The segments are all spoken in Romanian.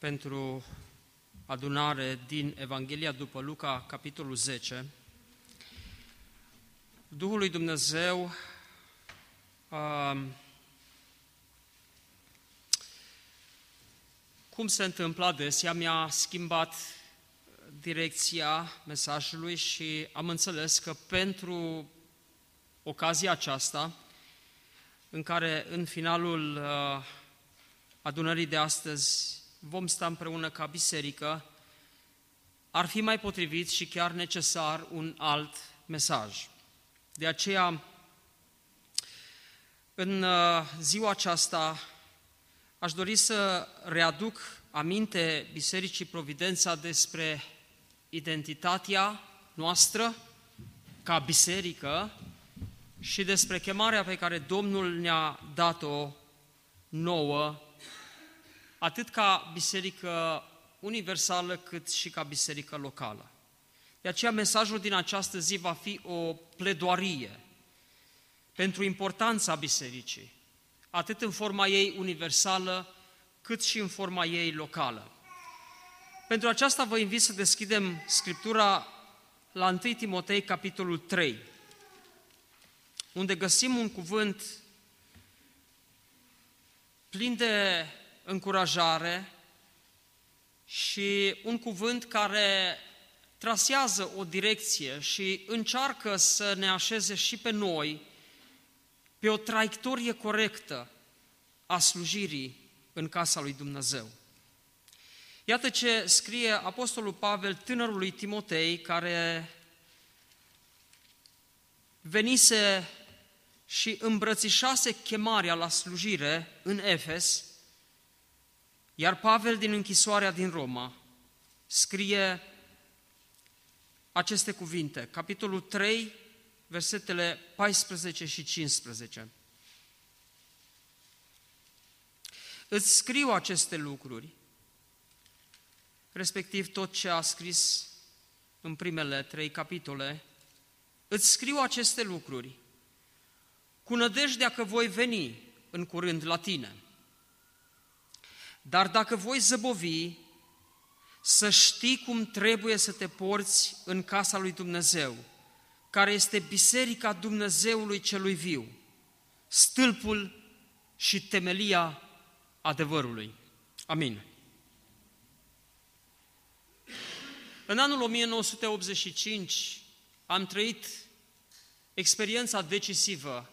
pentru adunare din Evanghelia după Luca, capitolul 10, Duhul lui Dumnezeu uh, cum se întâmplă adesea, mi-a schimbat direcția mesajului și am înțeles că pentru ocazia aceasta, în care în finalul uh, adunării de astăzi vom sta împreună ca biserică, ar fi mai potrivit și chiar necesar un alt mesaj. De aceea, în uh, ziua aceasta, aș dori să readuc aminte Bisericii Providența despre identitatea noastră ca biserică și despre chemarea pe care Domnul ne-a dat-o nouă atât ca biserică universală, cât și ca biserică locală. De aceea mesajul din această zi va fi o pledoarie pentru importanța bisericii, atât în forma ei universală, cât și în forma ei locală. Pentru aceasta vă invit să deschidem Scriptura la 1 Timotei, capitolul 3, unde găsim un cuvânt plin de încurajare și un cuvânt care trasează o direcție și încearcă să ne așeze și pe noi pe o traiectorie corectă a slujirii în casa lui Dumnezeu. Iată ce scrie Apostolul Pavel tânărului Timotei, care venise și îmbrățișase chemarea la slujire în Efes, iar Pavel din închisoarea din Roma scrie aceste cuvinte, capitolul 3, versetele 14 și 15. Îți scriu aceste lucruri, respectiv tot ce a scris în primele trei capitole, îți scriu aceste lucruri cu nădejdea că voi veni în curând la tine – dar dacă voi zăbovi, să știi cum trebuie să te porți în casa lui Dumnezeu, care este biserica Dumnezeului celui viu, stâlpul și temelia adevărului. Amin. În anul 1985 am trăit experiența decisivă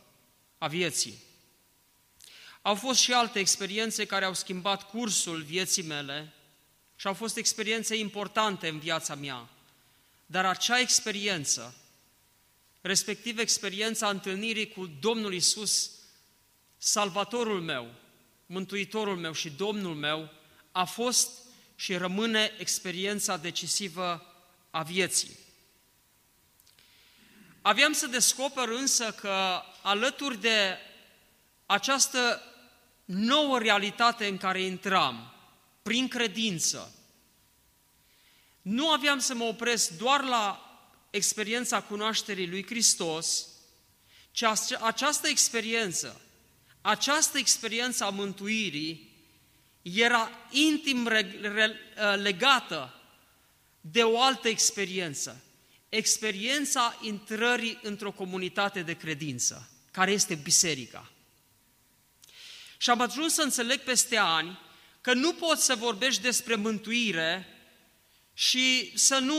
a vieții. Au fost și alte experiențe care au schimbat cursul vieții mele și au fost experiențe importante în viața mea. Dar acea experiență, respectiv experiența întâlnirii cu Domnul Isus, Salvatorul meu, Mântuitorul meu și Domnul meu, a fost și rămâne experiența decisivă a vieții. Aveam să descoper însă că alături de această nouă realitate în care intram, prin credință. Nu aveam să mă opresc doar la experiența cunoașterii lui Hristos, ci această experiență, această experiență a mântuirii era intim legată de o altă experiență, experiența intrării într-o comunitate de credință, care este biserica. Și am ajuns să înțeleg peste ani că nu poți să vorbești despre mântuire și să nu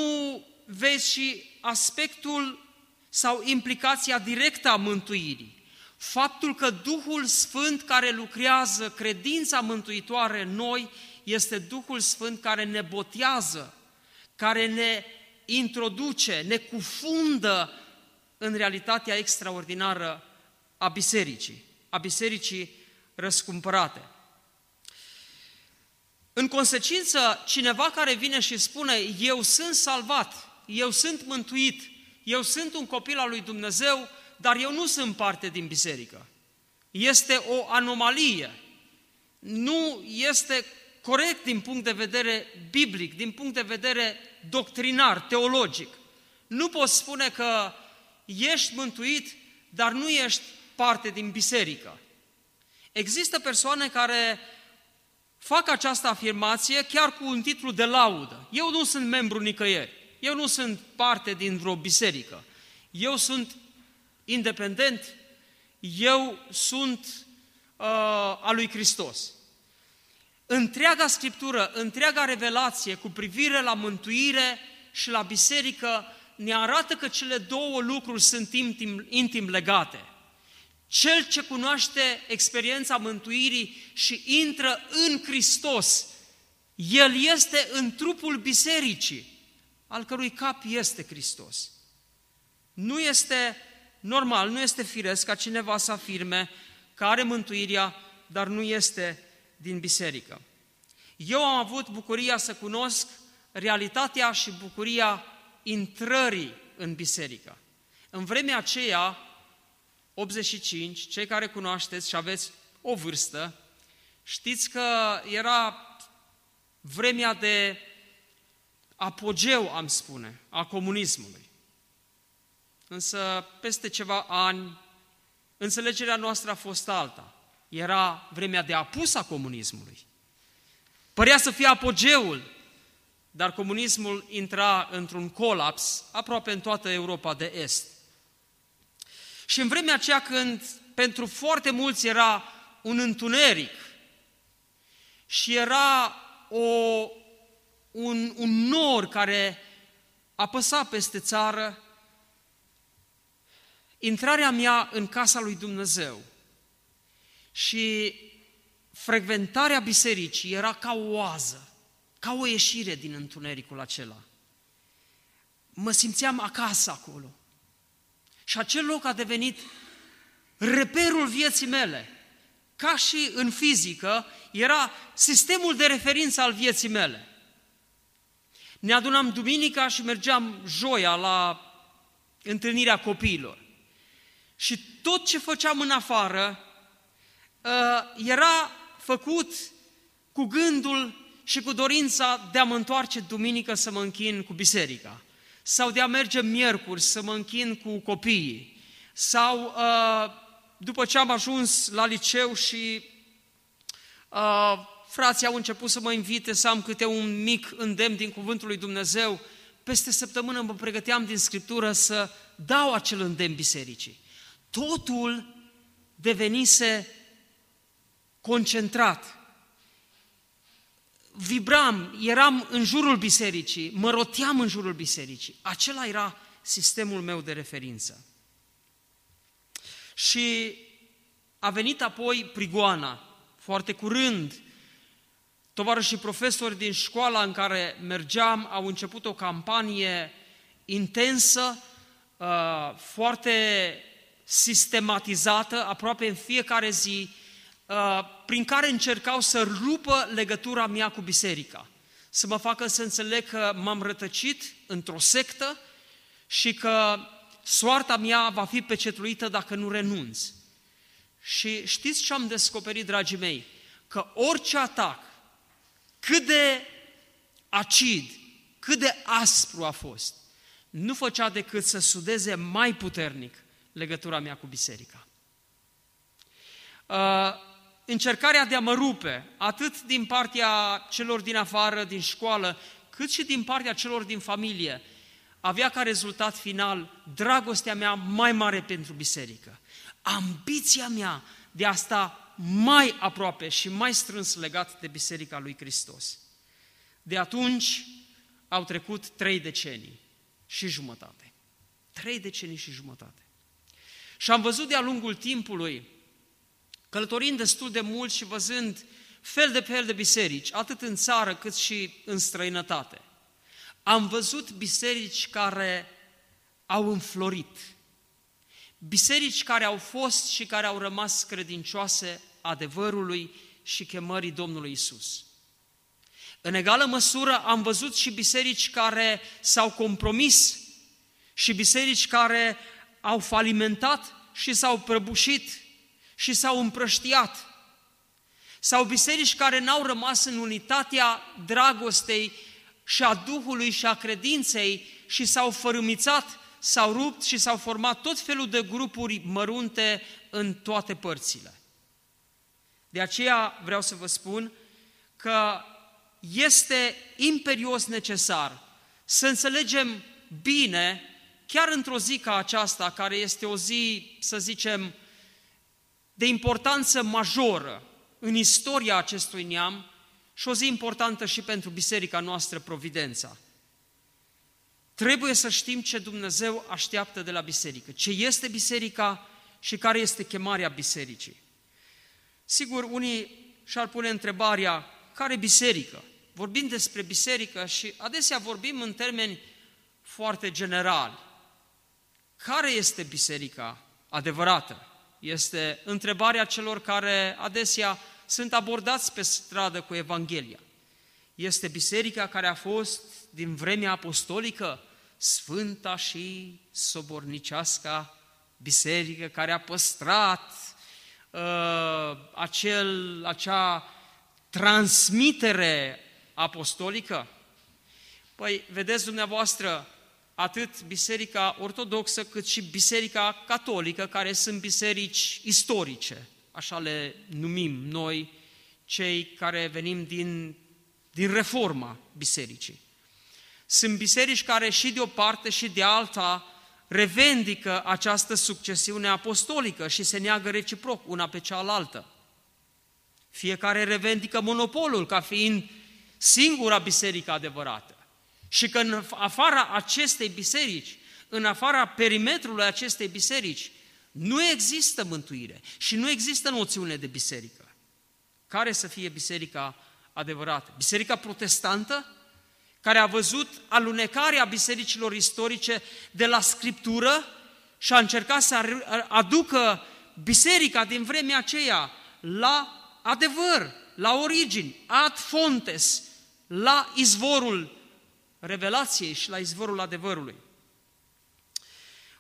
vezi și aspectul sau implicația directă a mântuirii. Faptul că Duhul Sfânt care lucrează credința mântuitoare în noi este Duhul Sfânt care ne botează, care ne introduce, ne cufundă în realitatea extraordinară a bisericii, a bisericii răscumpărate. În consecință, cineva care vine și spune, eu sunt salvat, eu sunt mântuit, eu sunt un copil al lui Dumnezeu, dar eu nu sunt parte din biserică. Este o anomalie. Nu este corect din punct de vedere biblic, din punct de vedere doctrinar, teologic. Nu poți spune că ești mântuit, dar nu ești parte din biserică. Există persoane care fac această afirmație chiar cu un titlu de laudă. Eu nu sunt membru nicăieri. Eu nu sunt parte din vreo biserică. Eu sunt independent. Eu sunt uh, a lui Hristos. Întreaga Scriptură, întreaga revelație cu privire la mântuire și la biserică ne arată că cele două lucruri sunt intim, intim legate. Cel ce cunoaște experiența mântuirii și intră în Hristos, el este în trupul bisericii, al cărui cap este Hristos. Nu este normal, nu este firesc ca cineva să afirme că are mântuirea, dar nu este din biserică. Eu am avut bucuria să cunosc realitatea și bucuria intrării în biserică. În vremea aceea, 85, cei care cunoașteți și aveți o vârstă, știți că era vremea de apogeu, am spune, a comunismului. Însă, peste ceva ani, înțelegerea noastră a fost alta. Era vremea de apus a comunismului. Părea să fie apogeul, dar comunismul intra într-un colaps aproape în toată Europa de Est. Și în vremea aceea când pentru foarte mulți era un întuneric și era o, un, un nor care apăsa peste țară, intrarea mea în casa lui Dumnezeu și frecventarea bisericii era ca o oază, ca o ieșire din întunericul acela. Mă simțeam acasă acolo. Și acel loc a devenit reperul vieții mele. Ca și în fizică, era sistemul de referință al vieții mele. Ne adunam duminica și mergeam joia la întâlnirea copiilor. Și tot ce făceam în afară uh, era făcut cu gândul și cu dorința de a mă întoarce duminică să mă închin cu biserica, sau de a merge miercuri să mă închin cu copiii, sau uh, după ce am ajuns la liceu și uh, frații au început să mă invite să am câte un mic îndemn din Cuvântul lui Dumnezeu, peste săptămână mă pregăteam din Scriptură să dau acel îndemn bisericii. Totul devenise concentrat. Vibram, eram în jurul bisericii, mă roteam în jurul bisericii. Acela era sistemul meu de referință. Și a venit apoi prigoana, foarte curând. Tovarășii profesori din școala în care mergeam au început o campanie intensă, uh, foarte sistematizată, aproape în fiecare zi, Uh, prin care încercau să rupă legătura mea cu biserica, să mă facă să înțeleg că m-am rătăcit într-o sectă și că soarta mea va fi pecetluită dacă nu renunț. Și știți ce am descoperit, dragii mei? Că orice atac, cât de acid, cât de aspru a fost, nu făcea decât să sudeze mai puternic legătura mea cu biserica. Uh, încercarea de a mă rupe, atât din partea celor din afară, din școală, cât și din partea celor din familie, avea ca rezultat final dragostea mea mai mare pentru biserică. Ambiția mea de a sta mai aproape și mai strâns legat de Biserica lui Hristos. De atunci au trecut trei decenii și jumătate. Trei decenii și jumătate. Și am văzut de-a lungul timpului Călătorind destul de mult și văzând fel de fel de biserici, atât în țară cât și în străinătate, am văzut biserici care au înflorit, biserici care au fost și care au rămas credincioase adevărului și chemării Domnului Isus. În egală măsură am văzut și biserici care s-au compromis și biserici care au falimentat și s-au prăbușit și s-au împrăștiat. Sau biserici care n-au rămas în unitatea dragostei și a Duhului și a credinței și s-au fărâmițat, s-au rupt și s-au format tot felul de grupuri mărunte în toate părțile. De aceea vreau să vă spun că este imperios necesar să înțelegem bine, chiar într-o zi ca aceasta, care este o zi, să zicem, de importanță majoră în istoria acestui neam și o zi importantă și pentru biserica noastră, Providența. Trebuie să știm ce Dumnezeu așteaptă de la biserică, ce este biserica și care este chemarea bisericii. Sigur, unii și-ar pune întrebarea, care biserică? Vorbim despre biserică și adesea vorbim în termeni foarte generali. Care este biserica adevărată? Este întrebarea celor care adesea sunt abordați pe stradă cu Evanghelia. Este biserica care a fost din vremea apostolică sfânta și sobornicească biserică care a păstrat uh, acel, acea transmitere apostolică? Păi, vedeți dumneavoastră, atât Biserica Ortodoxă cât și Biserica Catolică, care sunt biserici istorice, așa le numim noi, cei care venim din, din reforma bisericii. Sunt biserici care și de o parte și de alta revendică această succesiune apostolică și se neagă reciproc una pe cealaltă. Fiecare revendică monopolul ca fiind singura biserică adevărată. Și că în afara acestei biserici, în afara perimetrului acestei biserici, nu există mântuire și nu există noțiune de biserică. Care să fie biserica adevărată? Biserica protestantă, care a văzut alunecarea bisericilor istorice de la Scriptură și a încercat să aducă biserica din vremea aceea la adevăr, la origini, ad fontes, la izvorul revelației și la izvorul adevărului.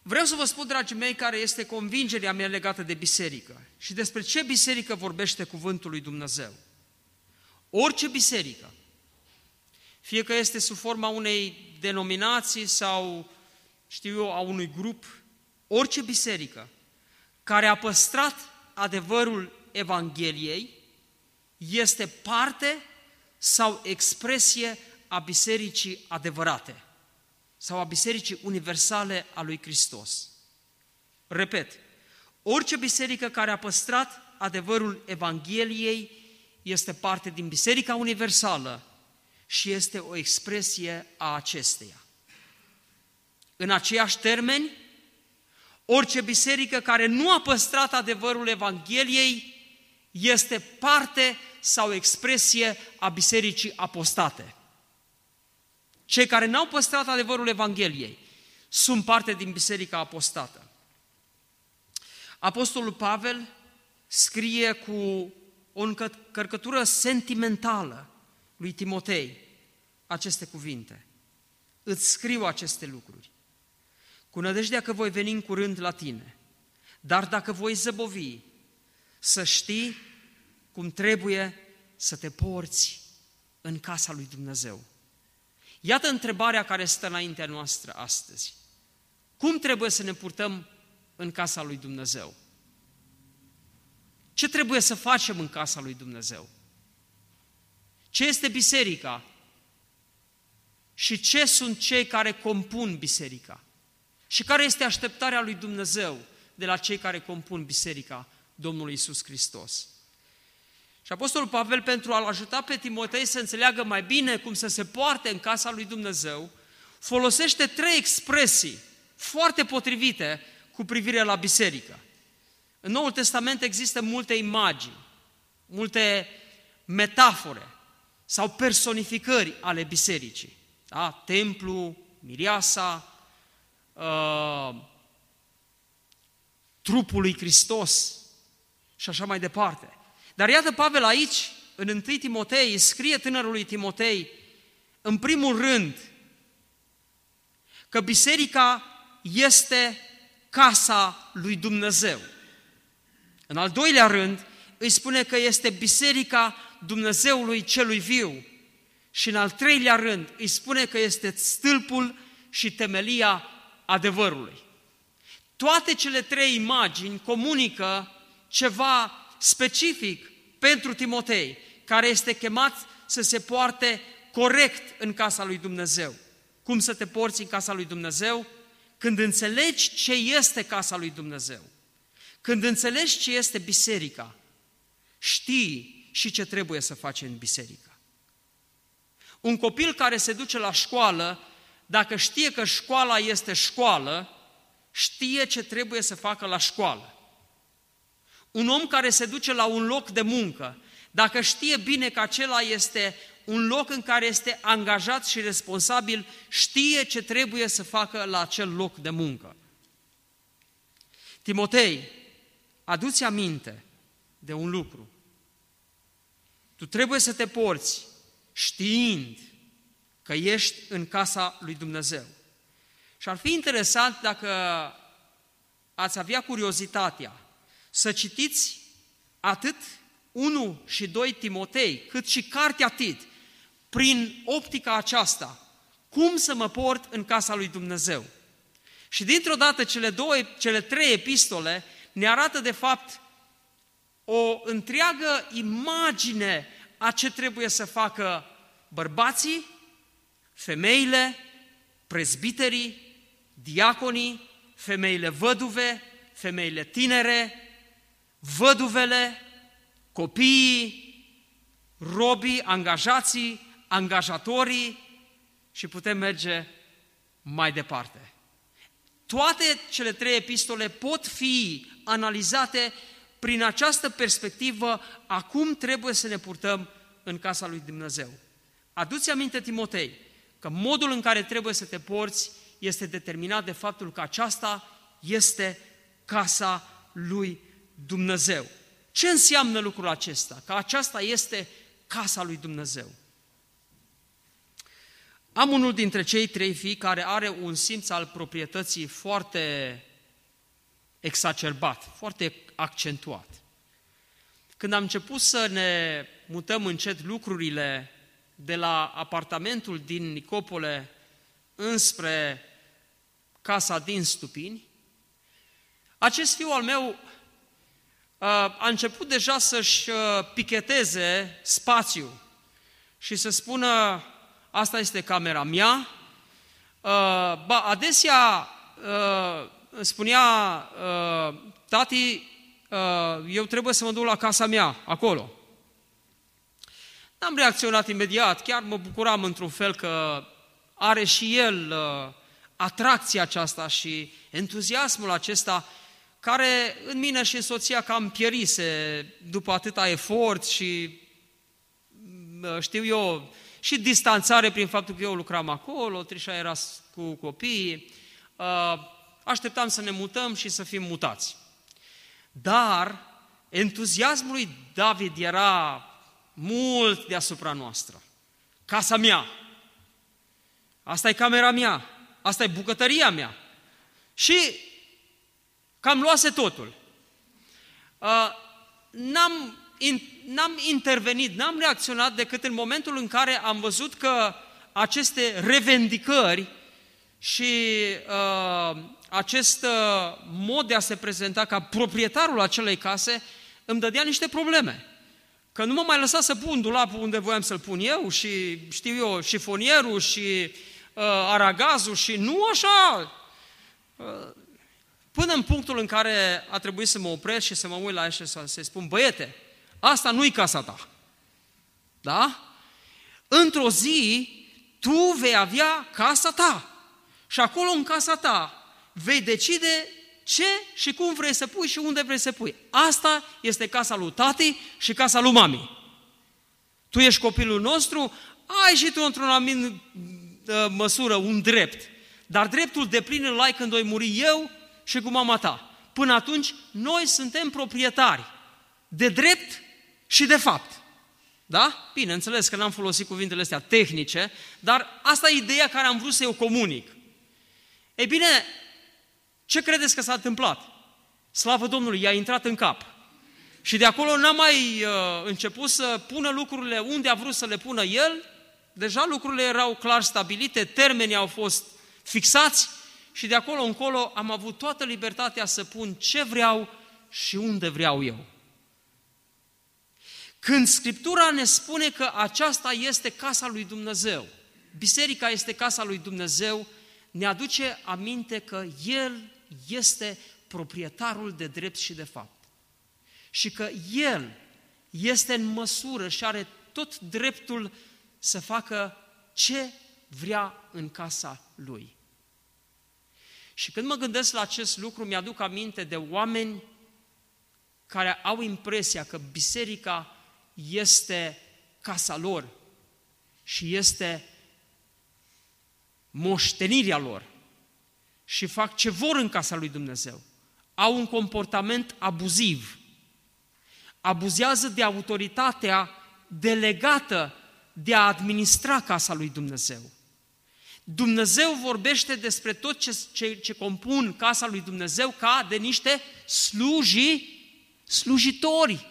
Vreau să vă spun, dragii mei, care este convingerea mea legată de biserică și despre ce biserică vorbește cuvântul lui Dumnezeu. Orice biserică, fie că este sub forma unei denominații sau, știu eu, a unui grup, orice biserică care a păstrat adevărul Evangheliei este parte sau expresie a bisericii adevărate sau a bisericii universale a lui Hristos. Repet, orice biserică care a păstrat adevărul Evangheliei este parte din biserica universală și este o expresie a acesteia. În aceiași termeni, orice biserică care nu a păstrat adevărul Evangheliei este parte sau expresie a bisericii apostate. Cei care n-au păstrat adevărul Evangheliei sunt parte din biserica apostată. Apostolul Pavel scrie cu o încărcătură sentimentală lui Timotei aceste cuvinte. Îți scriu aceste lucruri. Cu nădejdea că voi veni în curând la tine. Dar dacă voi zăbovi, să știi cum trebuie să te porți în casa lui Dumnezeu. Iată întrebarea care stă înaintea noastră astăzi. Cum trebuie să ne purtăm în casa lui Dumnezeu? Ce trebuie să facem în casa lui Dumnezeu? Ce este biserica? Și ce sunt cei care compun biserica? Și care este așteptarea lui Dumnezeu de la cei care compun biserica Domnului Isus Hristos? Și Apostolul Pavel, pentru a-l ajuta pe Timotei să înțeleagă mai bine cum să se poarte în casa lui Dumnezeu, folosește trei expresii foarte potrivite cu privire la biserică. În Noul Testament există multe imagini, multe metafore sau personificări ale bisericii. Da? Templu, Miriasa, uh, trupul lui Hristos și așa mai departe. Dar iată Pavel aici în 1 Timotei, scrie tânărului Timotei, în primul rând, că biserica este casa lui Dumnezeu. În al doilea rând, îi spune că este biserica Dumnezeului celui viu. Și în al treilea rând, îi spune că este stâlpul și temelia adevărului. Toate cele trei imagini comunică ceva specific pentru Timotei, care este chemat să se poarte corect în casa lui Dumnezeu. Cum să te porți în casa lui Dumnezeu? Când înțelegi ce este casa lui Dumnezeu. Când înțelegi ce este biserica, știi și ce trebuie să faci în biserică. Un copil care se duce la școală, dacă știe că școala este școală, știe ce trebuie să facă la școală. Un om care se duce la un loc de muncă, dacă știe bine că acela este un loc în care este angajat și responsabil, știe ce trebuie să facă la acel loc de muncă. Timotei, aduți aminte de un lucru. Tu trebuie să te porți știind că ești în casa lui Dumnezeu. Și ar fi interesant dacă ați avea curiozitatea să citiți atât 1 și 2 Timotei, cât și cartea Tit, prin optica aceasta, cum să mă port în casa lui Dumnezeu. Și dintr-o dată cele, două, cele trei epistole ne arată de fapt o întreagă imagine a ce trebuie să facă bărbații, femeile, prezbiterii, diaconii, femeile văduve, femeile tinere, văduvele, copiii, robii, angajații, angajatorii și putem merge mai departe. Toate cele trei epistole pot fi analizate prin această perspectivă a cum trebuie să ne purtăm în casa lui Dumnezeu. Aduți aminte, Timotei, că modul în care trebuie să te porți este determinat de faptul că aceasta este casa lui Dumnezeu. Ce înseamnă lucrul acesta? Că aceasta este casa lui Dumnezeu. Am unul dintre cei trei fii care are un simț al proprietății foarte exacerbat, foarte accentuat. Când am început să ne mutăm încet lucrurile de la apartamentul din Nicopole înspre casa din Stupini, acest fiu al meu uh, a început deja să-și uh, picheteze spațiu și să spună, asta este camera mea. Uh, ba, adesea spunea tati, eu trebuie să mă duc la casa mea, acolo. N-am reacționat imediat, chiar mă bucuram într-un fel că are și el uh, atracția aceasta și entuziasmul acesta care în mine și în soția cam pierise după atâta efort și uh, știu eu, și distanțare prin faptul că eu lucram acolo, Trișa era cu copiii, uh, așteptam să ne mutăm și să fim mutați. Dar entuziasmul lui David era mult deasupra noastră. Casa mea, asta e camera mea, asta e bucătăria mea. Și cam luase totul. Uh, n-am, in, n-am intervenit, n-am reacționat decât în momentul în care am văzut că aceste revendicări și uh, acest uh, mod de a se prezenta ca proprietarul acelei case îmi dădea niște probleme. Că nu mă mai lăsa să pun dulapul unde voiam să-l pun eu și, știu eu, șifonierul și uh, aragazul și nu așa. Uh, până în punctul în care a trebuit să mă opresc și să mă uit la el și să, să spun, băiete, asta nu-i casa ta. Da? Într-o zi, tu vei avea casa ta. Și acolo în casa ta vei decide ce și cum vrei să pui și unde vrei să pui. Asta este casa lui tati și casa lui mami. Tu ești copilul nostru, ai și tu într-o anumită uh, măsură un drept. Dar dreptul de plin îl ai când voi muri eu și cu mama ta. Până atunci, noi suntem proprietari de drept și de fapt. Da? Bine, înțeles că n-am folosit cuvintele astea tehnice, dar asta e ideea care am vrut să o comunic. Ei bine, ce credeți că s-a întâmplat? Slavă Domnului, i-a intrat în cap. Și de acolo n-a mai uh, început să pună lucrurile unde a vrut să le pună el, deja lucrurile erau clar stabilite, termenii au fost fixați și de acolo încolo am avut toată libertatea să pun ce vreau și unde vreau eu. Când Scriptura ne spune că aceasta este casa lui Dumnezeu, biserica este casa lui Dumnezeu, ne aduce aminte că El este proprietarul de drept și de fapt. Și că El este în măsură și are tot dreptul să facă ce vrea în casa Lui. Și când mă gândesc la acest lucru, mi-aduc aminte de oameni care au impresia că biserica este casa lor și este moștenirea lor și fac ce vor în casa lui Dumnezeu. Au un comportament abuziv. Abuzează de autoritatea delegată de a administra casa lui Dumnezeu. Dumnezeu vorbește despre tot ce, ce, ce compun casa lui Dumnezeu ca de niște sluji, slujitori.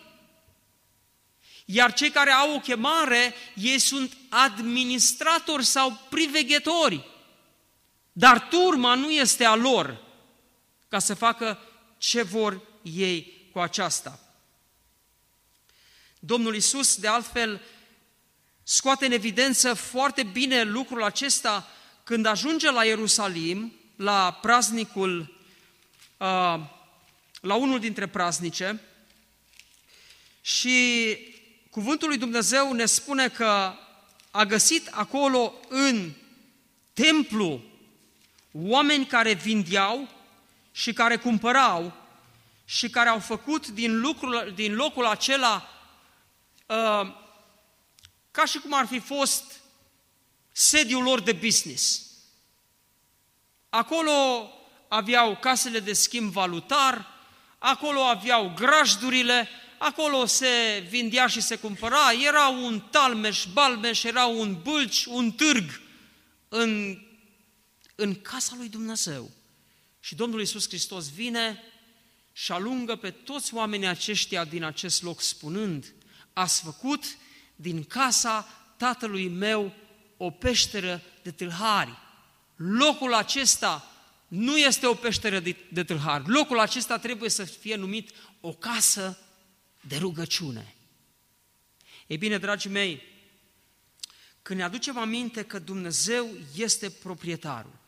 Iar cei care au o chemare, ei sunt administratori sau priveghetori. Dar turma nu este a lor ca să facă ce vor ei cu aceasta. Domnul Isus, de altfel, scoate în evidență foarte bine lucrul acesta când ajunge la Ierusalim, la praznicul, uh, la unul dintre praznice, și cuvântul lui Dumnezeu ne spune că a găsit acolo în templu oameni care vindeau și care cumpărau și care au făcut din, lucrul, din locul acela uh, ca și cum ar fi fost sediul lor de business. Acolo aveau casele de schimb valutar, acolo aveau grajdurile, acolo se vindea și se cumpăra, era un talmeș, balmeș, era un bâlci, un târg în, în casa lui Dumnezeu. Și Domnul Iisus Hristos vine și alungă pe toți oamenii aceștia din acest loc spunând, ați făcut din casa tatălui meu o peșteră de tâlhari. Locul acesta nu este o peșteră de, de tâlhari. Locul acesta trebuie să fie numit o casă de rugăciune. Ei bine, dragii mei, când ne aducem aminte că Dumnezeu este proprietarul,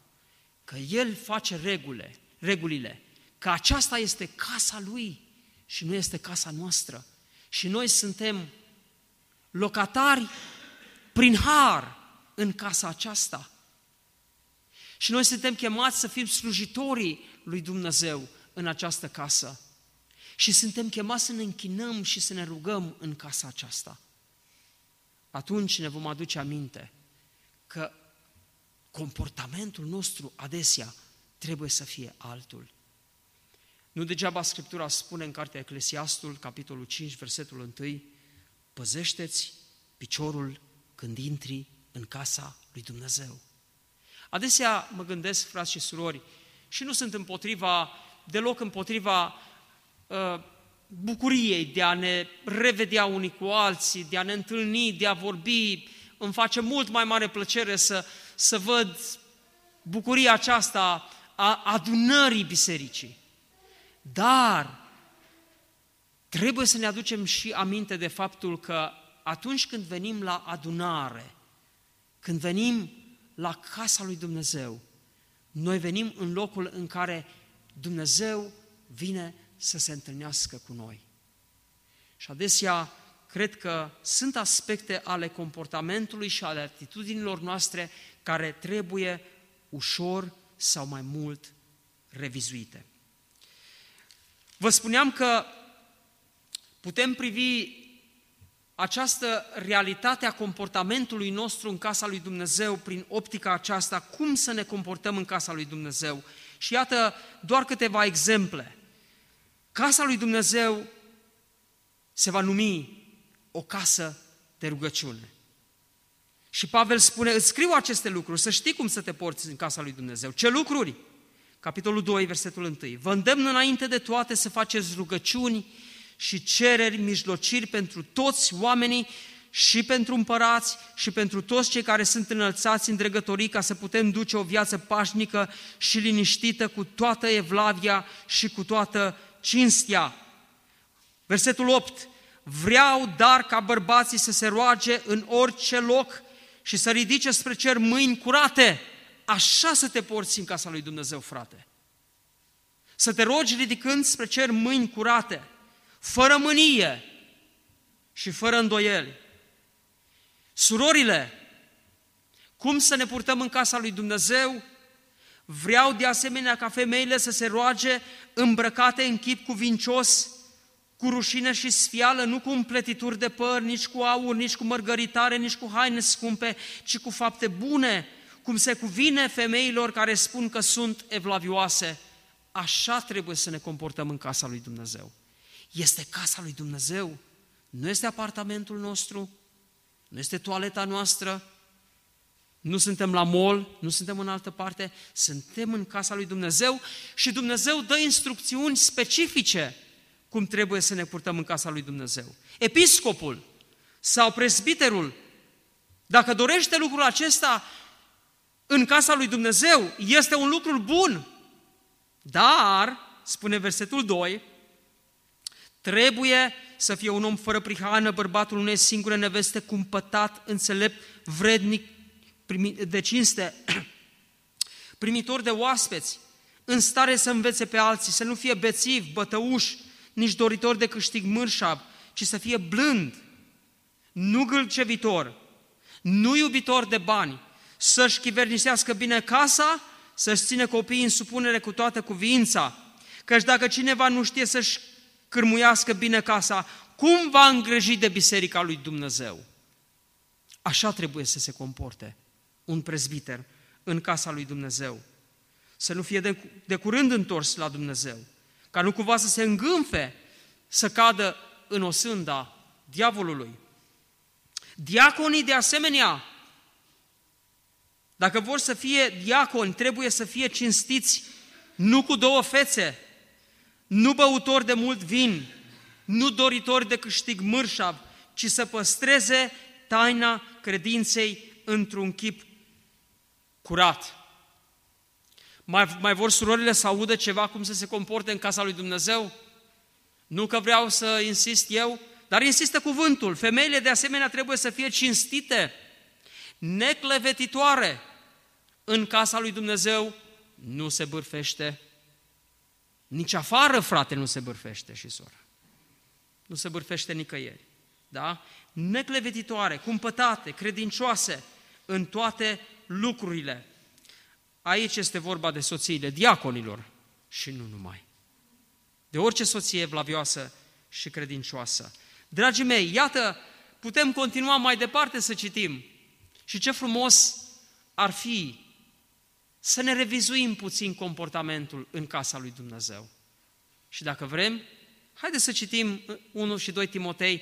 că El face regule, regulile, că aceasta este casa Lui și nu este casa noastră și noi suntem locatari prin har în casa aceasta. Și noi suntem chemați să fim slujitorii lui Dumnezeu în această casă. Și suntem chemați să ne închinăm și să ne rugăm în casa aceasta. Atunci ne vom aduce aminte că comportamentul nostru adesea trebuie să fie altul. Nu degeaba Scriptura spune în Cartea Eclesiastul, capitolul 5, versetul 1, păzește-ți piciorul când intri în casa lui Dumnezeu. Adesea mă gândesc, frați și surori, și nu sunt împotriva, deloc împotriva uh, bucuriei de a ne revedea unii cu alții, de a ne întâlni, de a vorbi. Îmi face mult mai mare plăcere să, să văd bucuria aceasta a adunării bisericii. Dar trebuie să ne aducem și aminte de faptul că atunci când venim la adunare, când venim la casa lui Dumnezeu, noi venim în locul în care Dumnezeu vine să se întâlnească cu noi. Și adesea cred că sunt aspecte ale comportamentului și ale atitudinilor noastre care trebuie ușor sau mai mult revizuite. Vă spuneam că putem privi această realitate a comportamentului nostru în casa lui Dumnezeu prin optica aceasta, cum să ne comportăm în casa lui Dumnezeu. Și iată doar câteva exemple. Casa lui Dumnezeu se va numi o casă de rugăciune. Și Pavel spune, îți scriu aceste lucruri, să știi cum să te porți în casa lui Dumnezeu. Ce lucruri? Capitolul 2, versetul 1. Vă îndemn înainte de toate să faceți rugăciuni și cereri, mijlociri pentru toți oamenii și pentru împărați și pentru toți cei care sunt înălțați în dregătorii ca să putem duce o viață pașnică și liniștită cu toată evlavia și cu toată cinstia. Versetul 8. Vreau dar ca bărbații să se roage în orice loc și să ridice spre cer mâini curate. Așa să te porți în casa lui Dumnezeu, frate. Să te rogi ridicând spre cer mâini curate, fără mânie și fără îndoieli. Surorile, cum să ne purtăm în casa lui Dumnezeu? Vreau de asemenea ca femeile să se roage îmbrăcate în chip cuvincios, cu rușine și sfială, nu cu împletituri de păr, nici cu aur, nici cu mărgăritare, nici cu haine scumpe, ci cu fapte bune, cum se cuvine femeilor care spun că sunt evlavioase. Așa trebuie să ne comportăm în casa lui Dumnezeu. Este casa lui Dumnezeu, nu este apartamentul nostru, nu este toaleta noastră, nu suntem la mall, nu suntem în altă parte, suntem în casa lui Dumnezeu și Dumnezeu dă instrucțiuni specifice cum trebuie să ne purtăm în casa lui Dumnezeu. Episcopul sau presbiterul, dacă dorește lucrul acesta în casa lui Dumnezeu, este un lucru bun. Dar, spune versetul 2, trebuie să fie un om fără prihană, bărbatul unei singure neveste, cumpătat, înțelept, vrednic de cinste, primitor de oaspeți, în stare să învețe pe alții, să nu fie bețiv, bătăuș, nici doritor de câștig mârșav, ci să fie blând, nu gâlcevitor, nu iubitor de bani, să-și chivernisească bine casa, să-și ține copiii în supunere cu toată cuvința, căci dacă cineva nu știe să-și cârmuiască bine casa, cum va îngriji de biserica lui Dumnezeu? Așa trebuie să se comporte un prezbiter în casa lui Dumnezeu. Să nu fie de, de curând întors la Dumnezeu, ca nu cumva să se îngânfe, să cadă în osânda diavolului. Diaconii, de asemenea, dacă vor să fie diaconi, trebuie să fie cinstiți nu cu două fețe, nu băutori de mult vin, nu doritori de câștig mârșav, ci să păstreze taina credinței într-un chip curat. Mai, mai vor surorile să audă ceva cum să se comporte în casa lui Dumnezeu? Nu că vreau să insist eu, dar insistă cuvântul. Femeile de asemenea trebuie să fie cinstite, neclevetitoare. În casa lui Dumnezeu nu se bârfește. Nici afară, frate, nu se bârfește și soră. Nu se bârfește nicăieri. Da? Neclevetitoare, cumpătate, credincioase în toate lucrurile. Aici este vorba de soțiile diaconilor și nu numai. De orice soție vlavioasă și credincioasă. Dragii mei, iată, putem continua mai departe să citim. Și ce frumos ar fi să ne revizuim puțin comportamentul în casa lui Dumnezeu. Și dacă vrem, haideți să citim 1 și 2 Timotei,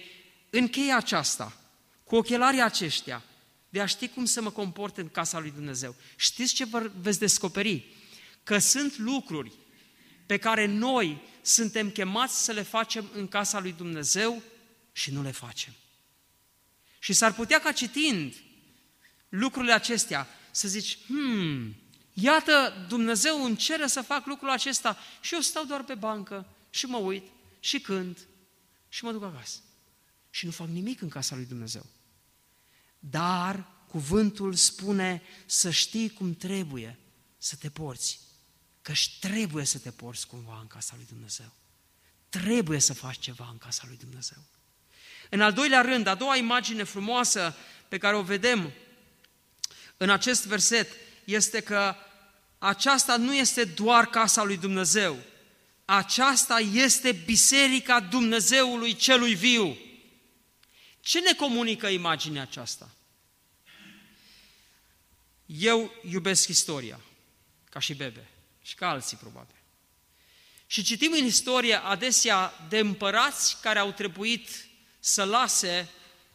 încheie aceasta, cu ochelarii aceștia, de a ști cum să mă comport în casa lui Dumnezeu. Știți ce vă veți descoperi? Că sunt lucruri pe care noi suntem chemați să le facem în casa lui Dumnezeu și nu le facem. Și s-ar putea ca citind lucrurile acestea să zici, hmm, iată, Dumnezeu îmi cere să fac lucrul acesta și eu stau doar pe bancă și mă uit și cânt și mă duc acasă. Și nu fac nimic în casa lui Dumnezeu. Dar cuvântul spune să știi cum trebuie să te porți. Că trebuie să te porți cumva în casa lui Dumnezeu. Trebuie să faci ceva în casa lui Dumnezeu. În al doilea rând, a doua imagine frumoasă pe care o vedem în acest verset este că aceasta nu este doar casa lui Dumnezeu, aceasta este biserica Dumnezeului celui viu. Ce ne comunică imaginea aceasta? Eu iubesc istoria, ca și bebe, și ca alții probabil. Și citim în istorie adesea de împărați care au trebuit să lase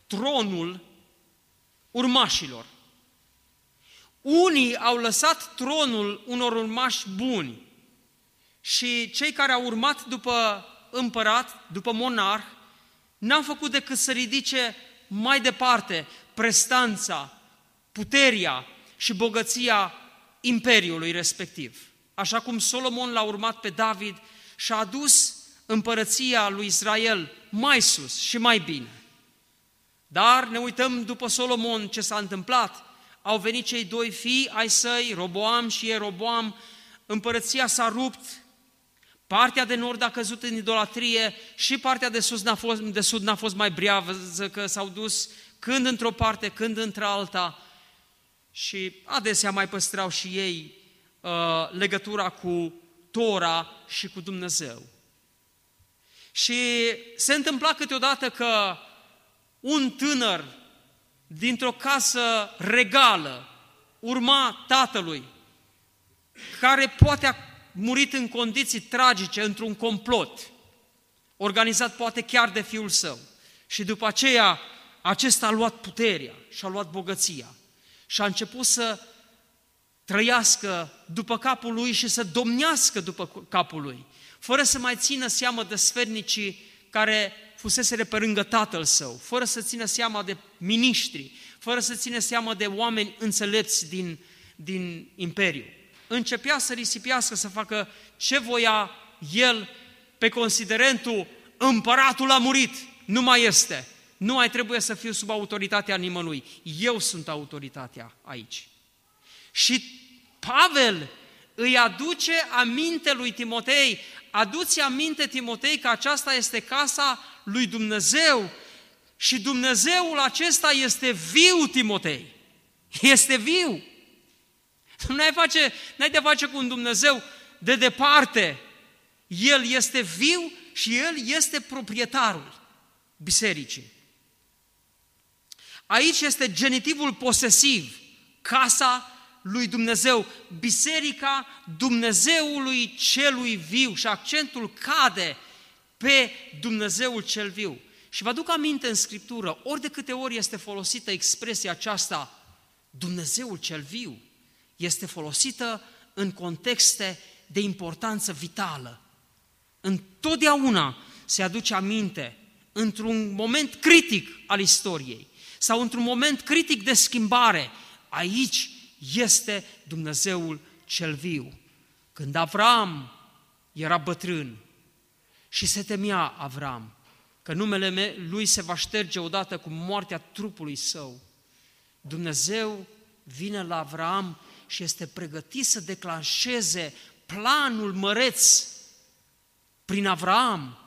tronul urmașilor. Unii au lăsat tronul unor urmași buni și cei care au urmat după împărat, după monarh, n-au făcut decât să ridice mai departe prestanța, puteria și bogăția imperiului respectiv. Așa cum Solomon l-a urmat pe David și a adus împărăția lui Israel mai sus și mai bine. Dar ne uităm după Solomon ce s-a întâmplat. Au venit cei doi fii ai săi, Roboam și Eroboam, împărăția s-a rupt, partea de nord a căzut în idolatrie și partea de, sus n-a fost, de sud n-a fost mai breavă, că s-au dus când într-o parte, când într-alta. Și adesea mai păstrau și ei uh, legătura cu Tora și cu Dumnezeu. Și se întâmpla câteodată că un tânăr dintr-o casă regală urma tatălui, care poate a murit în condiții tragice, într-un complot, organizat poate chiar de fiul său. Și după aceea, acesta a luat puterea și a luat bogăția și a început să trăiască după capul lui și să domnească după capul lui, fără să mai țină seamă de sfernicii care fusese pe lângă tatăl său, fără să țină seama de miniștri, fără să țină seama de oameni înțelepți din, din imperiu. Începea să risipiască, să facă ce voia el pe considerentul împăratul a murit, nu mai este, nu mai trebuie să fiu sub autoritatea nimănui, eu sunt autoritatea aici. Și Pavel îi aduce aminte lui Timotei, aduți aminte Timotei că aceasta este casa lui Dumnezeu și Dumnezeul acesta este viu, Timotei. Este viu. Nu ai, face, n-ai de face cu un Dumnezeu de departe. El este viu și El este proprietarul bisericii. Aici este genitivul posesiv, casa lui Dumnezeu, biserica Dumnezeului celui viu și accentul cade pe Dumnezeul cel viu. Și vă aduc aminte în Scriptură, ori de câte ori este folosită expresia aceasta, Dumnezeul cel viu, este folosită în contexte de importanță vitală. Întotdeauna se aduce aminte, într-un moment critic al istoriei sau într-un moment critic de schimbare, aici este Dumnezeul cel viu. Când Avram era bătrân și se temea Avram că numele lui se va șterge odată cu moartea trupului său, Dumnezeu vine la Avram și este pregătit să declanșeze planul măreț prin Avram,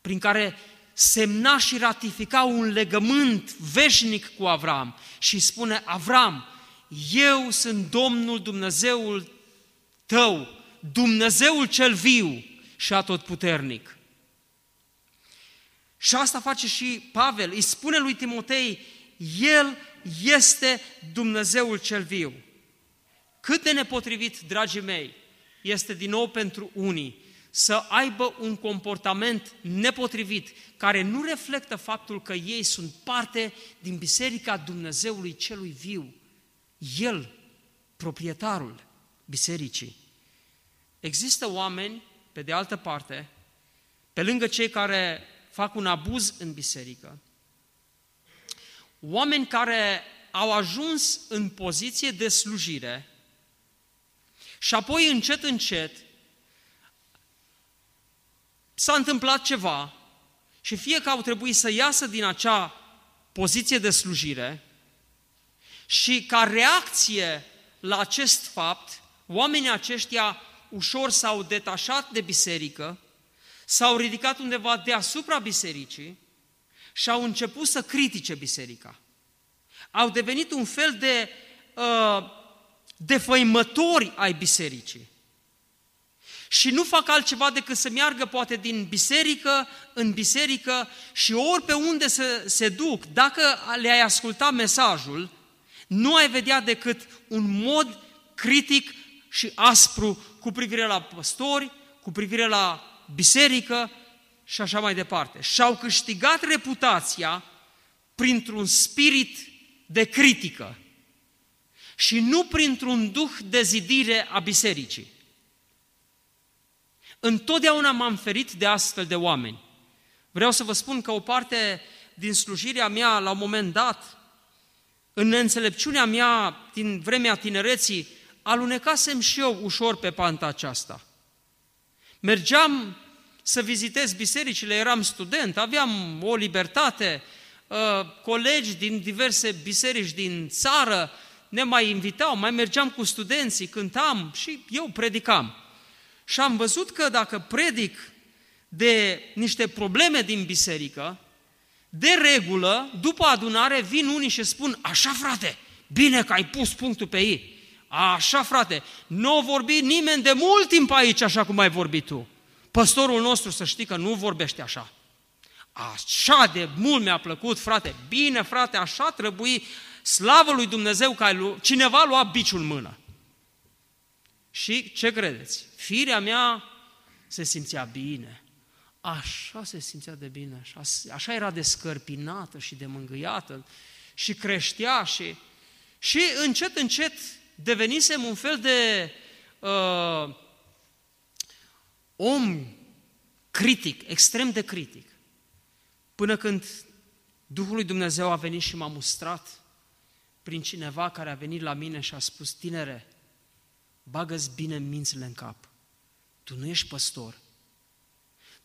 prin care semna și ratifica un legământ veșnic cu Avram și spune, Avram, eu sunt Domnul Dumnezeul tău, Dumnezeul cel viu și atotputernic. Și asta face și Pavel, îi spune lui Timotei, El este Dumnezeul cel viu. Cât de nepotrivit, dragii mei, este din nou pentru unii să aibă un comportament nepotrivit, care nu reflectă faptul că ei sunt parte din Biserica Dumnezeului celui viu. El, proprietarul bisericii. Există oameni, pe de altă parte, pe lângă cei care fac un abuz în biserică, oameni care au ajuns în poziție de slujire și apoi încet, încet s-a întâmplat ceva și fie că au trebuit să iasă din acea poziție de slujire și ca reacție la acest fapt, oamenii aceștia ușor s-au detașat de biserică, s-au ridicat undeva deasupra bisericii și au început să critique biserica. Au devenit un fel de uh, defăimători ai bisericii. Și nu fac altceva decât să meargă poate din biserică în biserică și ori pe unde se, se duc, dacă le-ai asculta mesajul, nu ai vedea decât un mod critic și aspru cu privire la păstori, cu privire la biserică și așa mai departe. Și-au câștigat reputația printr-un spirit de critică și nu printr-un duh de zidire a bisericii. Întotdeauna m-am ferit de astfel de oameni. Vreau să vă spun că o parte din slujirea mea, la un moment dat, în înțelepciunea mea din vremea tinereții, alunecasem și eu ușor pe panta aceasta. Mergeam să vizitez bisericile, eram student, aveam o libertate, uh, colegi din diverse biserici din țară ne mai invitau, mai mergeam cu studenții, cântam și eu predicam. Și am văzut că dacă predic de niște probleme din biserică, de regulă, după adunare, vin unii și spun, așa frate, bine că ai pus punctul pe ei. Așa frate, nu a vorbit nimeni de mult timp aici așa cum ai vorbit tu. Păstorul nostru să știi că nu vorbește așa. Așa de mult mi-a plăcut, frate. Bine, frate, așa trebuie. Slavă lui Dumnezeu că cineva a luat biciul în mână. Și ce credeți? Firea mea se simțea bine. Așa se simțea de bine, așa, așa era de scărpinată și de mângâiată și creștea și, și încet, încet devenisem un fel de uh, om critic, extrem de critic. Până când Duhul lui Dumnezeu a venit și m-a mustrat prin cineva care a venit la mine și a spus, tinere, bagă-ți bine mințile în cap. Tu nu ești păstor.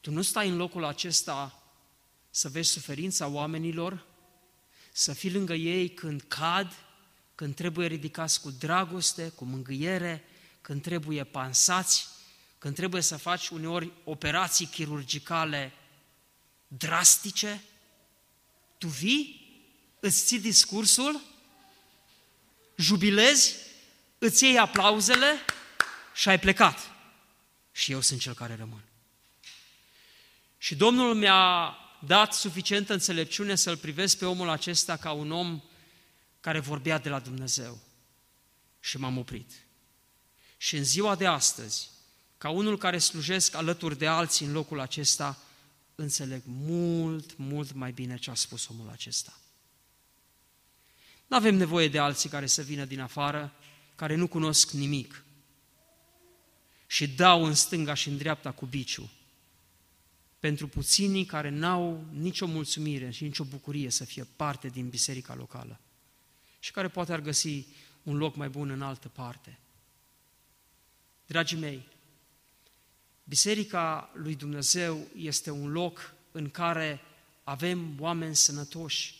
Tu nu stai în locul acesta să vezi suferința oamenilor, să fii lângă ei când cad, când trebuie ridicați cu dragoste, cu mângâiere, când trebuie pansați, când trebuie să faci uneori operații chirurgicale drastice, tu vii, îți ții discursul, jubilezi, îți iei aplauzele și ai plecat. Și eu sunt cel care rămân. Și Domnul mi-a dat suficientă înțelepciune să-l privesc pe omul acesta ca un om care vorbea de la Dumnezeu. Și m-am oprit. Și în ziua de astăzi, ca unul care slujesc alături de alții în locul acesta, înțeleg mult, mult mai bine ce a spus omul acesta. Nu avem nevoie de alții care să vină din afară, care nu cunosc nimic și dau în stânga și în dreapta cu biciu pentru puținii care n-au nicio mulțumire și nicio bucurie să fie parte din biserica locală și care poate ar găsi un loc mai bun în altă parte. Dragii mei, Biserica lui Dumnezeu este un loc în care avem oameni sănătoși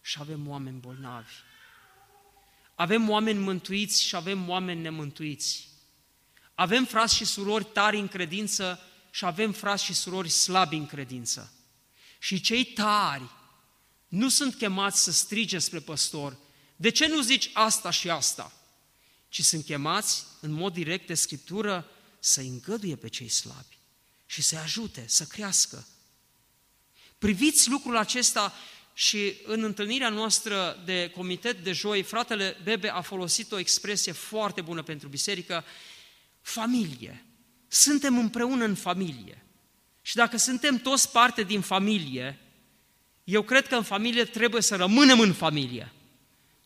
și avem oameni bolnavi. Avem oameni mântuiți și avem oameni nemântuiți. Avem frați și surori tari în credință și avem frați și surori slabi în credință. Și cei tari nu sunt chemați să strige spre păstor, de ce nu zici asta și asta? Ci sunt chemați în mod direct de Scriptură să îngăduie pe cei slabi și să-i ajute să crească. Priviți lucrul acesta și în întâlnirea noastră de comitet de joi, fratele Bebe a folosit o expresie foarte bună pentru biserică, familie. Suntem împreună în familie. Și dacă suntem toți parte din familie, eu cred că în familie trebuie să rămânem în familie.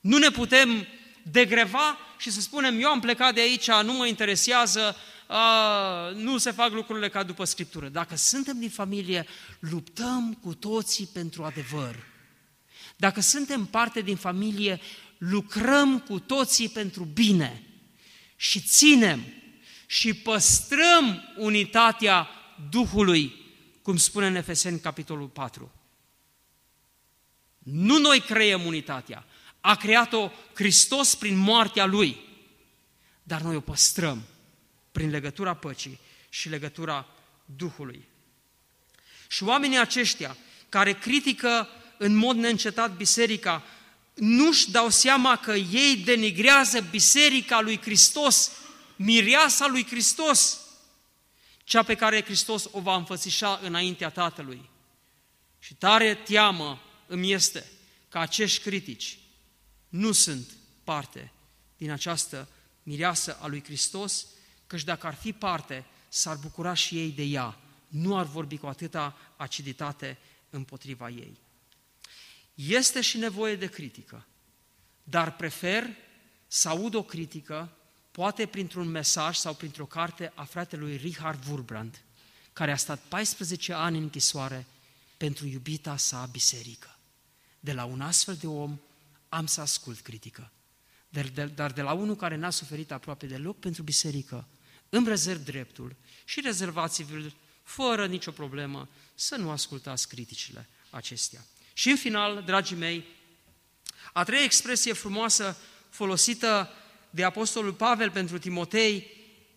Nu ne putem degreva și să spunem, eu am plecat de aici, nu mă interesează, a, nu se fac lucrurile ca după Scriptură. Dacă suntem din familie, luptăm cu toții pentru adevăr. Dacă suntem parte din familie, lucrăm cu toții pentru bine și ținem și păstrăm unitatea Duhului, cum spune în Efeseni capitolul 4. Nu noi creăm unitatea, a creat-o Hristos prin moartea Lui, dar noi o păstrăm prin legătura păcii și legătura Duhului. Și oamenii aceștia care critică în mod neîncetat biserica, nu-și dau seama că ei denigrează biserica lui Hristos, mireasa lui Hristos, cea pe care Hristos o va înfățișa înaintea Tatălui. Și tare teamă îmi este că acești critici nu sunt parte din această mireasă a lui Hristos, căci dacă ar fi parte, s-ar bucura și ei de ea, nu ar vorbi cu atâta aciditate împotriva ei. Este și nevoie de critică, dar prefer să aud o critică, poate printr-un mesaj sau printr-o carte a fratelui Richard Wurbrand, care a stat 14 ani în închisoare pentru iubita sa biserică. De la un astfel de om am să ascult critică. Dar de, dar de la unul care n-a suferit aproape deloc pentru biserică, îmi rezerv dreptul și rezervați-vă fără nicio problemă să nu ascultați criticile acestea. Și în final, dragii mei, a treia expresie frumoasă folosită de Apostolul Pavel pentru Timotei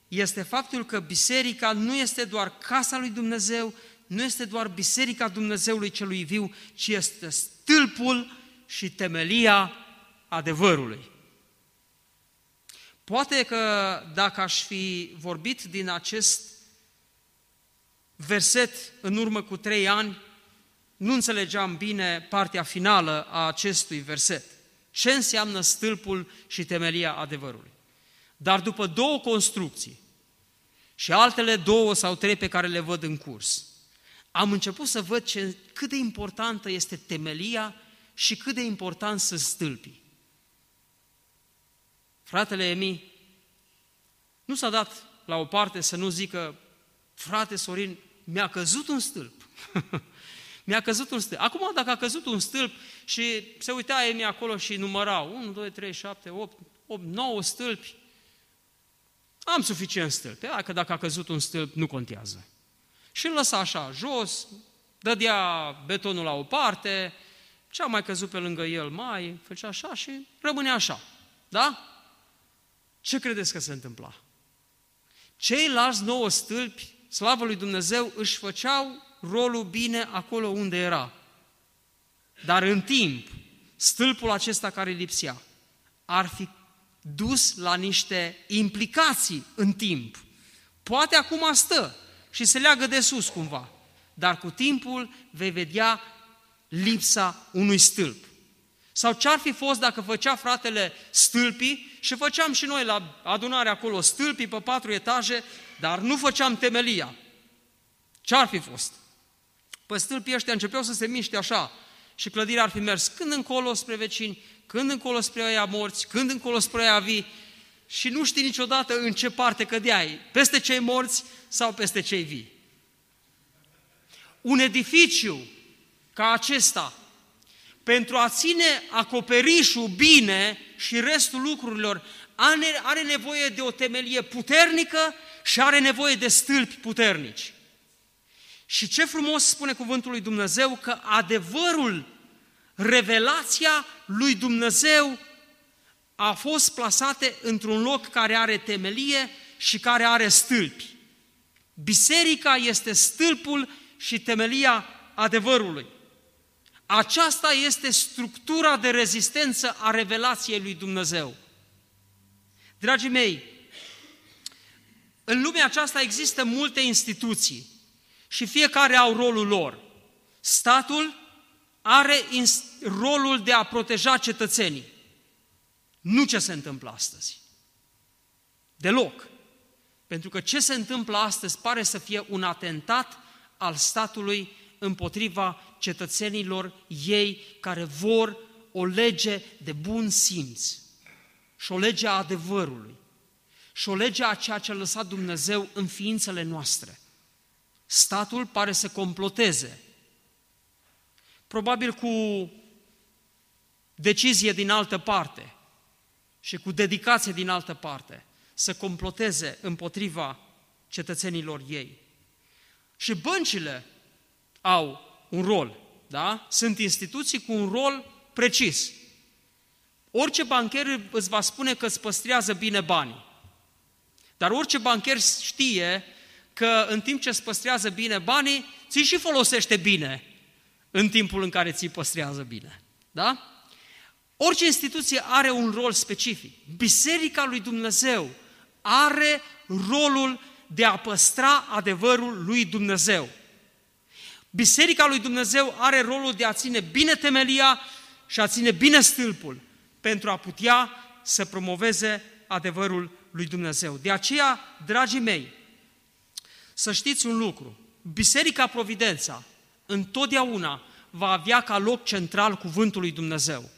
este faptul că biserica nu este doar casa lui Dumnezeu, nu este doar biserica Dumnezeului celui viu, ci este stâlpul și temelia adevărului. Poate că dacă aș fi vorbit din acest verset în urmă cu trei ani, nu înțelegeam bine partea finală a acestui verset. Ce înseamnă stâlpul și temelia adevărului? Dar după două construcții și altele două sau trei pe care le văd în curs, am început să văd ce, cât de importantă este temelia și cât de important sunt stâlpii. Fratele Emi nu s-a dat la o parte să nu zică, frate Sorin, mi-a căzut un stâlp. mi-a căzut un stâlp. Acum, dacă a căzut un stâlp și se uita Emi acolo și număra 1, 2, 3, 7, 8, 8 9 stâlpi, am suficient stâlpi. Că dacă a căzut un stâlp, nu contează. Și îl lăsa așa, jos, dădea betonul la o parte, ce a mai căzut pe lângă el mai, făcea așa și rămânea așa. Da? Ce credeți că se întâmpla? Ceilalți nouă stâlpi, slavă lui Dumnezeu, își făceau rolul bine acolo unde era. Dar în timp, stâlpul acesta care lipsea ar fi dus la niște implicații în timp. Poate acum stă și se leagă de sus cumva, dar cu timpul vei vedea lipsa unui stâlp. Sau ce-ar fi fost dacă făcea fratele stâlpii și făceam și noi la adunare acolo stâlpii pe patru etaje, dar nu făceam temelia. Ce-ar fi fost? Păi stâlpii ăștia începeau să se miște așa și clădirea ar fi mers când încolo spre vecini, când încolo spre aia morți, când încolo spre aia vii și nu știi niciodată în ce parte cădeai, peste cei morți sau peste cei vii. Un edificiu ca acesta, pentru a ține acoperișul bine și restul lucrurilor, are, are nevoie de o temelie puternică și are nevoie de stâlpi puternici. Și ce frumos spune cuvântul lui Dumnezeu că adevărul, revelația lui Dumnezeu a fost plasate într-un loc care are temelie și care are stâlpi. Biserica este stâlpul și temelia adevărului. Aceasta este structura de rezistență a revelației lui Dumnezeu. Dragii mei, în lumea aceasta există multe instituții și fiecare au rolul lor. Statul are rolul de a proteja cetățenii. Nu ce se întâmplă astăzi. Deloc. Pentru că ce se întâmplă astăzi pare să fie un atentat al statului împotriva cetățenilor ei care vor o lege de bun simț și o lege a adevărului și o lege a ceea ce a lăsat Dumnezeu în ființele noastre. Statul pare să comploteze, probabil cu decizie din altă parte și cu dedicație din altă parte, să comploteze împotriva cetățenilor ei. Și băncile au un rol, da? Sunt instituții cu un rol precis. Orice bancher îți va spune că îți păstrează bine banii. Dar orice bancher știe că în timp ce îți păstrează bine banii, ți și folosește bine în timpul în care ți păstrează bine. Da? Orice instituție are un rol specific. Biserica lui Dumnezeu are rolul de a păstra adevărul lui Dumnezeu. Biserica lui Dumnezeu are rolul de a ține bine temelia și a ține bine stâlpul pentru a putea să promoveze adevărul lui Dumnezeu. De aceea, dragii mei, să știți un lucru, Biserica Providența întotdeauna va avea ca loc central cuvântul lui Dumnezeu.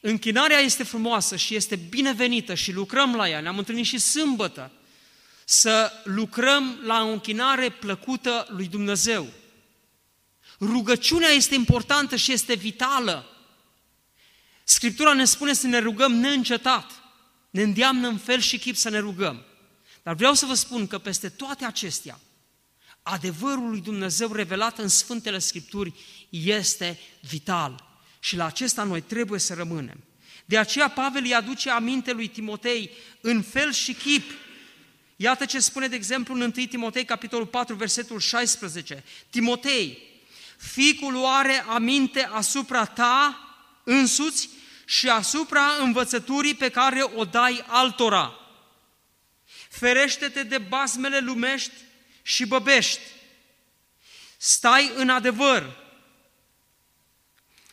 Închinarea este frumoasă și este binevenită și lucrăm la ea. Ne-am întâlnit și sâmbătă să lucrăm la o închinare plăcută lui Dumnezeu. Rugăciunea este importantă și este vitală. Scriptura ne spune să ne rugăm neîncetat. Ne îndeamnă în fel și chip să ne rugăm. Dar vreau să vă spun că peste toate acestea, adevărul lui Dumnezeu revelat în Sfântele Scripturi este vital. Și la acesta noi trebuie să rămânem. De aceea Pavel îi aduce aminte lui Timotei în fel și chip. Iată ce spune, de exemplu, în 1 Timotei, capitolul 4, versetul 16. Timotei, Fiul are aminte asupra ta însuți și asupra învățăturii pe care o dai altora. Ferește-te de basmele lumești și băbești. Stai în adevăr.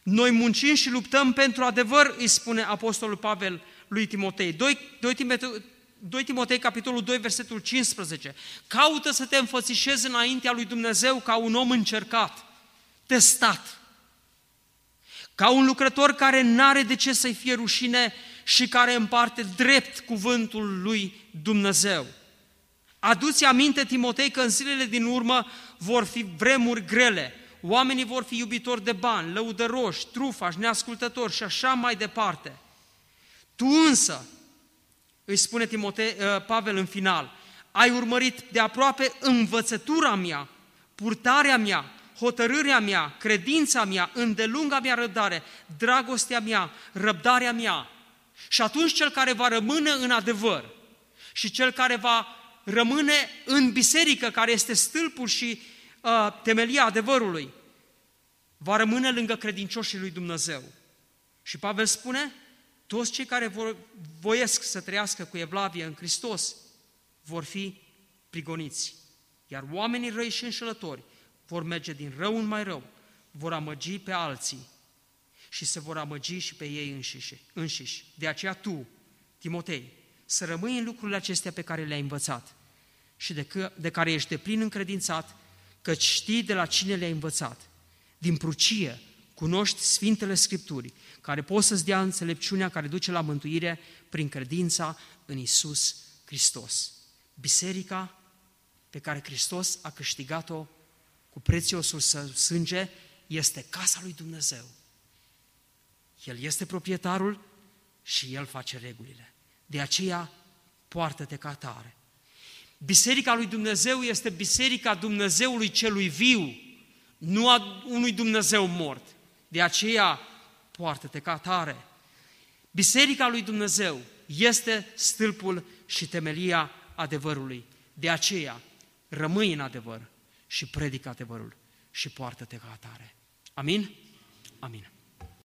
Noi muncim și luptăm pentru adevăr, îi spune Apostolul Pavel lui Timotei. 2, 2, Timotei, 2 Timotei, capitolul 2, versetul 15. Caută să te înfățișezi înaintea lui Dumnezeu ca un om încercat, testat, ca un lucrător care n-are de ce să-i fie rușine și care împarte drept cuvântul lui Dumnezeu. Aduți aminte, Timotei, că în zilele din urmă vor fi vremuri grele. Oamenii vor fi iubitori de bani, lăudăroși, trufași, neascultători și așa mai departe. Tu însă, îi spune Timotei, uh, Pavel în final, ai urmărit de aproape învățătura mea, purtarea mea, hotărârea mea, credința mea, îndelunga mea răbdare, dragostea mea, răbdarea mea. Și atunci cel care va rămâne în adevăr și cel care va rămâne în biserică, care este stâlpul și uh, temelia adevărului, va rămâne lângă credincioșii lui Dumnezeu. Și Pavel spune, toți cei care vor, voiesc să trăiască cu Evlavie în Hristos vor fi prigoniți. Iar oamenii răi și înșelători vor merge din rău în mai rău, vor amăgi pe alții și se vor amăgi și pe ei înșiși. înșiși. De aceea tu, Timotei, să rămâi în lucrurile acestea pe care le-ai învățat și de, că, de care ești de plin încredințat, căci știi de la cine le-ai învățat. Din prucie, cunoști Sfintele Scripturii, care pot să-ți dea înțelepciunea care duce la mântuire prin credința în Isus Hristos. Biserica pe care Hristos a câștigat-o cu prețiosul său sânge este casa lui Dumnezeu. El este proprietarul și El face regulile. De aceea, poartă-te ca tare. Biserica lui Dumnezeu este biserica Dumnezeului celui viu, nu a unui Dumnezeu mort. De aceea, poartă-te ca tare. Biserica lui Dumnezeu este stâlpul și temelia adevărului. De aceea, rămâi în adevăr și predică adevărul și poartă-te ca atare. Amin? Amin.